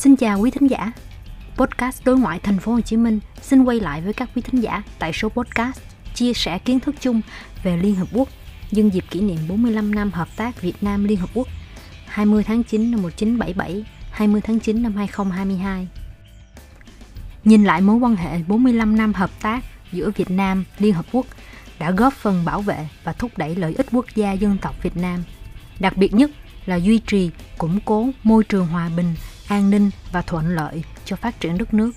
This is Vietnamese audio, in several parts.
Xin chào quý thính giả. Podcast Đối ngoại Thành phố Hồ Chí Minh xin quay lại với các quý thính giả tại số podcast chia sẻ kiến thức chung về Liên Hợp Quốc nhân dịp kỷ niệm 45 năm hợp tác Việt Nam Liên Hợp Quốc 20 tháng 9 năm 1977, 20 tháng 9 năm 2022. Nhìn lại mối quan hệ 45 năm hợp tác giữa Việt Nam Liên Hợp Quốc đã góp phần bảo vệ và thúc đẩy lợi ích quốc gia dân tộc Việt Nam. Đặc biệt nhất là duy trì, củng cố môi trường hòa bình, an ninh và thuận lợi cho phát triển đất nước,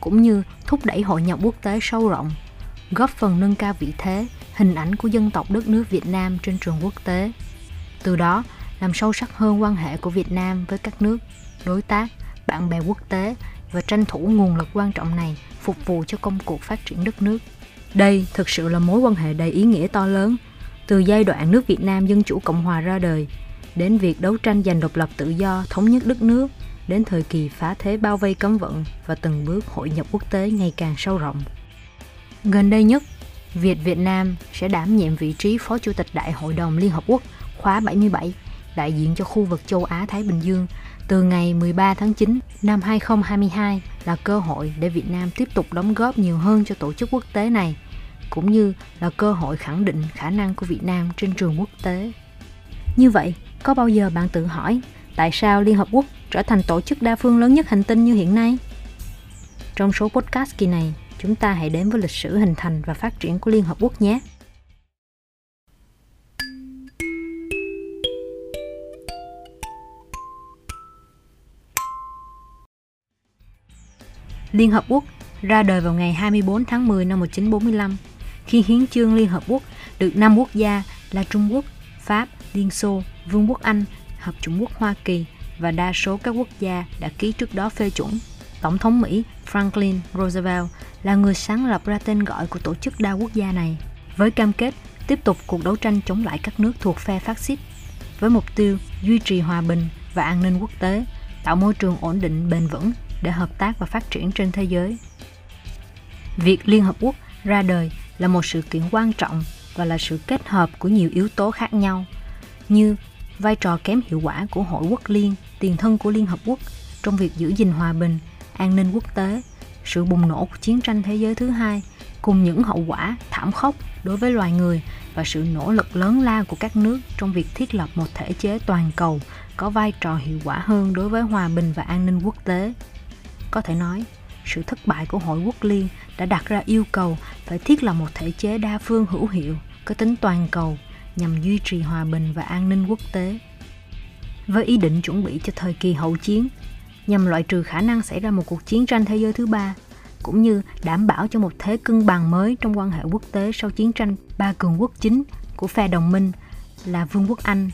cũng như thúc đẩy hội nhập quốc tế sâu rộng, góp phần nâng cao vị thế, hình ảnh của dân tộc đất nước Việt Nam trên trường quốc tế. Từ đó, làm sâu sắc hơn quan hệ của Việt Nam với các nước, đối tác, bạn bè quốc tế và tranh thủ nguồn lực quan trọng này phục vụ cho công cuộc phát triển đất nước. Đây thực sự là mối quan hệ đầy ý nghĩa to lớn, từ giai đoạn nước Việt Nam Dân Chủ Cộng Hòa ra đời, đến việc đấu tranh giành độc lập tự do, thống nhất đất nước, đến thời kỳ phá thế bao vây cấm vận và từng bước hội nhập quốc tế ngày càng sâu rộng. Gần đây nhất, Việt Việt Nam sẽ đảm nhiệm vị trí Phó Chủ tịch Đại hội đồng Liên Hợp Quốc khóa 77, đại diện cho khu vực châu Á-Thái Bình Dương từ ngày 13 tháng 9 năm 2022 là cơ hội để Việt Nam tiếp tục đóng góp nhiều hơn cho tổ chức quốc tế này, cũng như là cơ hội khẳng định khả năng của Việt Nam trên trường quốc tế. Như vậy, có bao giờ bạn tự hỏi tại sao Liên Hợp Quốc trở thành tổ chức đa phương lớn nhất hành tinh như hiện nay? Trong số podcast kỳ này, chúng ta hãy đến với lịch sử hình thành và phát triển của Liên Hợp Quốc nhé. Liên Hợp Quốc ra đời vào ngày 24 tháng 10 năm 1945 khi hiến chương Liên Hợp Quốc được năm quốc gia là Trung Quốc, Pháp, Liên Xô, Vương quốc Anh, Hợp chủng quốc Hoa Kỳ và đa số các quốc gia đã ký trước đó phê chuẩn. Tổng thống Mỹ Franklin Roosevelt là người sáng lập ra tên gọi của tổ chức đa quốc gia này, với cam kết tiếp tục cuộc đấu tranh chống lại các nước thuộc phe phát xít, với mục tiêu duy trì hòa bình và an ninh quốc tế, tạo môi trường ổn định bền vững để hợp tác và phát triển trên thế giới. Việc Liên Hợp Quốc ra đời là một sự kiện quan trọng và là sự kết hợp của nhiều yếu tố khác nhau như vai trò kém hiệu quả của Hội Quốc Liên, tiền thân của Liên Hợp Quốc trong việc giữ gìn hòa bình, an ninh quốc tế, sự bùng nổ của chiến tranh thế giới thứ hai cùng những hậu quả thảm khốc đối với loài người và sự nỗ lực lớn lao của các nước trong việc thiết lập một thể chế toàn cầu có vai trò hiệu quả hơn đối với hòa bình và an ninh quốc tế. Có thể nói, sự thất bại của Hội Quốc Liên đã đặt ra yêu cầu phải thiết lập một thể chế đa phương hữu hiệu, có tính toàn cầu nhằm duy trì hòa bình và an ninh quốc tế. Với ý định chuẩn bị cho thời kỳ hậu chiến, nhằm loại trừ khả năng xảy ra một cuộc chiến tranh thế giới thứ ba, cũng như đảm bảo cho một thế cân bằng mới trong quan hệ quốc tế sau chiến tranh ba cường quốc chính của phe đồng minh là Vương quốc Anh,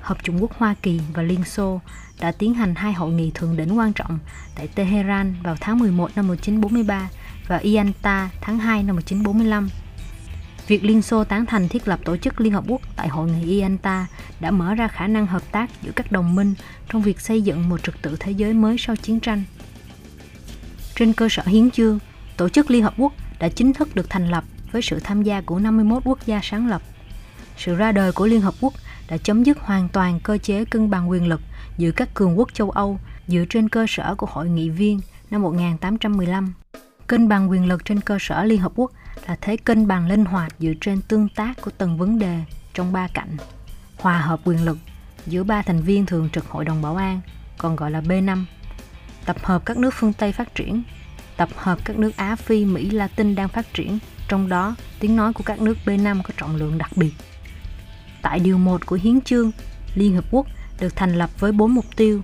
Hợp chủng quốc Hoa Kỳ và Liên Xô đã tiến hành hai hội nghị thượng đỉnh quan trọng tại Tehran vào tháng 11 năm 1943 và Yalta tháng 2 năm 1945. Việc Liên Xô tán thành thiết lập tổ chức Liên Hợp Quốc tại hội nghị Yalta đã mở ra khả năng hợp tác giữa các đồng minh trong việc xây dựng một trật tự thế giới mới sau chiến tranh. Trên cơ sở hiến chương, Tổ chức Liên Hợp Quốc đã chính thức được thành lập với sự tham gia của 51 quốc gia sáng lập. Sự ra đời của Liên Hợp Quốc đã chấm dứt hoàn toàn cơ chế cân bằng quyền lực giữa các cường quốc châu Âu dựa trên cơ sở của Hội nghị viên năm 1815. Cân bằng quyền lực trên cơ sở Liên Hợp Quốc là thế cân bằng linh hoạt dựa trên tương tác của từng vấn đề trong ba cạnh. Hòa hợp quyền lực giữa ba thành viên thường trực Hội đồng Bảo an, còn gọi là B5. Tập hợp các nước phương Tây phát triển, tập hợp các nước Á Phi, Mỹ, Latin đang phát triển, trong đó tiếng nói của các nước B5 có trọng lượng đặc biệt. Tại điều 1 của Hiến chương, Liên Hợp Quốc được thành lập với bốn mục tiêu.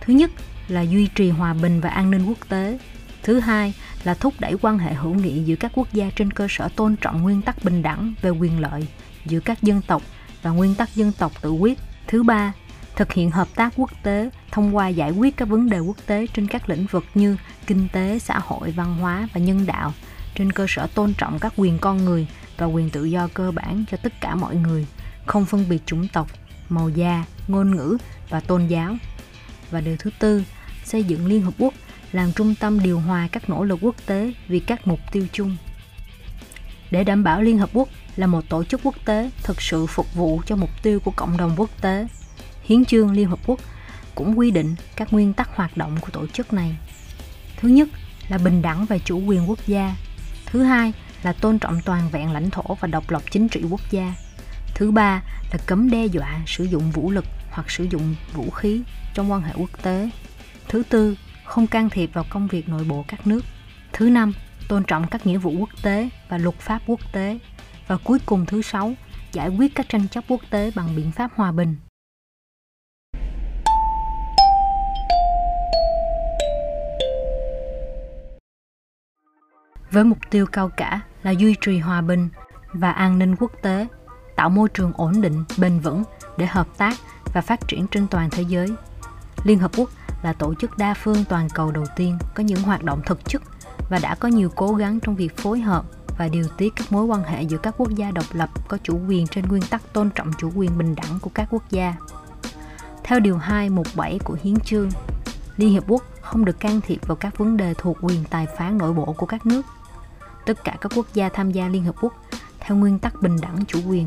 Thứ nhất là duy trì hòa bình và an ninh quốc tế. Thứ hai là thúc đẩy quan hệ hữu nghị giữa các quốc gia trên cơ sở tôn trọng nguyên tắc bình đẳng về quyền lợi giữa các dân tộc và nguyên tắc dân tộc tự quyết. Thứ ba, thực hiện hợp tác quốc tế thông qua giải quyết các vấn đề quốc tế trên các lĩnh vực như kinh tế, xã hội, văn hóa và nhân đạo trên cơ sở tôn trọng các quyền con người và quyền tự do cơ bản cho tất cả mọi người, không phân biệt chủng tộc, màu da, ngôn ngữ và tôn giáo. Và điều thứ tư, xây dựng Liên Hợp Quốc làm trung tâm điều hòa các nỗ lực quốc tế vì các mục tiêu chung. Để đảm bảo Liên Hợp Quốc là một tổ chức quốc tế thực sự phục vụ cho mục tiêu của cộng đồng quốc tế, Hiến chương Liên Hợp Quốc cũng quy định các nguyên tắc hoạt động của tổ chức này. Thứ nhất là bình đẳng về chủ quyền quốc gia. Thứ hai là tôn trọng toàn vẹn lãnh thổ và độc lập chính trị quốc gia. Thứ ba là cấm đe dọa sử dụng vũ lực hoặc sử dụng vũ khí trong quan hệ quốc tế. Thứ tư, không can thiệp vào công việc nội bộ các nước. Thứ năm, tôn trọng các nghĩa vụ quốc tế và luật pháp quốc tế. Và cuối cùng thứ sáu, giải quyết các tranh chấp quốc tế bằng biện pháp hòa bình. Với mục tiêu cao cả là duy trì hòa bình và an ninh quốc tế, tạo môi trường ổn định, bền vững để hợp tác và phát triển trên toàn thế giới. Liên Hợp Quốc là tổ chức đa phương toàn cầu đầu tiên có những hoạt động thực chất và đã có nhiều cố gắng trong việc phối hợp và điều tiết các mối quan hệ giữa các quốc gia độc lập có chủ quyền trên nguyên tắc tôn trọng chủ quyền bình đẳng của các quốc gia. Theo Điều 2 mục 7 của Hiến chương, Liên Hiệp Quốc không được can thiệp vào các vấn đề thuộc quyền tài phán nội bộ của các nước. Tất cả các quốc gia tham gia Liên Hợp Quốc theo nguyên tắc bình đẳng chủ quyền.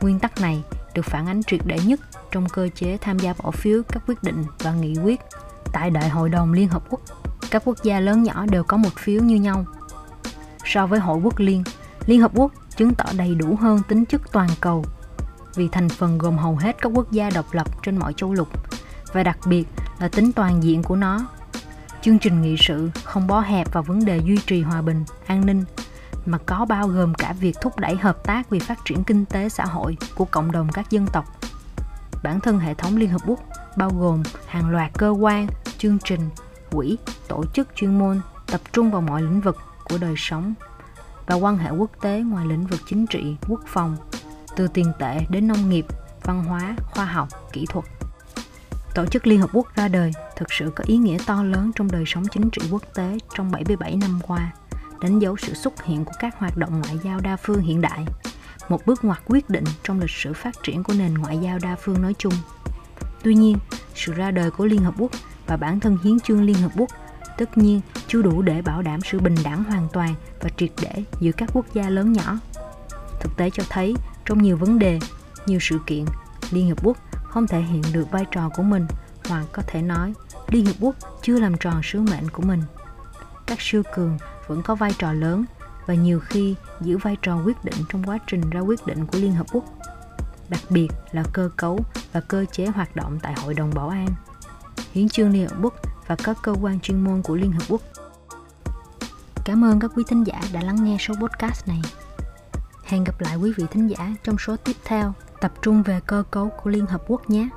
Nguyên tắc này được phản ánh triệt để nhất trong cơ chế tham gia bỏ phiếu các quyết định và nghị quyết tại Đại hội đồng Liên Hợp Quốc. Các quốc gia lớn nhỏ đều có một phiếu như nhau so với Hội Quốc Liên, Liên Hợp Quốc chứng tỏ đầy đủ hơn tính chất toàn cầu vì thành phần gồm hầu hết các quốc gia độc lập trên mọi châu lục và đặc biệt là tính toàn diện của nó. Chương trình nghị sự không bó hẹp vào vấn đề duy trì hòa bình, an ninh mà có bao gồm cả việc thúc đẩy hợp tác vì phát triển kinh tế xã hội của cộng đồng các dân tộc. Bản thân hệ thống Liên Hợp Quốc bao gồm hàng loạt cơ quan, chương trình, quỹ, tổ chức chuyên môn tập trung vào mọi lĩnh vực của đời sống và quan hệ quốc tế ngoài lĩnh vực chính trị, quốc phòng, từ tiền tệ đến nông nghiệp, văn hóa, khoa học, kỹ thuật. Tổ chức Liên Hợp Quốc ra đời thực sự có ý nghĩa to lớn trong đời sống chính trị quốc tế trong 77 năm qua, đánh dấu sự xuất hiện của các hoạt động ngoại giao đa phương hiện đại, một bước ngoặt quyết định trong lịch sử phát triển của nền ngoại giao đa phương nói chung. Tuy nhiên, sự ra đời của Liên Hợp Quốc và bản thân hiến chương Liên Hợp Quốc tất nhiên chưa đủ để bảo đảm sự bình đẳng hoàn toàn và triệt để giữa các quốc gia lớn nhỏ. Thực tế cho thấy, trong nhiều vấn đề, nhiều sự kiện, Liên Hợp Quốc không thể hiện được vai trò của mình hoặc có thể nói Liên Hợp Quốc chưa làm tròn sứ mệnh của mình. Các siêu cường vẫn có vai trò lớn và nhiều khi giữ vai trò quyết định trong quá trình ra quyết định của Liên Hợp Quốc, đặc biệt là cơ cấu và cơ chế hoạt động tại Hội đồng Bảo an. Hiến chương Liên Hợp Quốc và các cơ quan chuyên môn của Liên Hợp Quốc. Cảm ơn các quý thính giả đã lắng nghe số podcast này. Hẹn gặp lại quý vị thính giả trong số tiếp theo tập trung về cơ cấu của Liên Hợp Quốc nhé.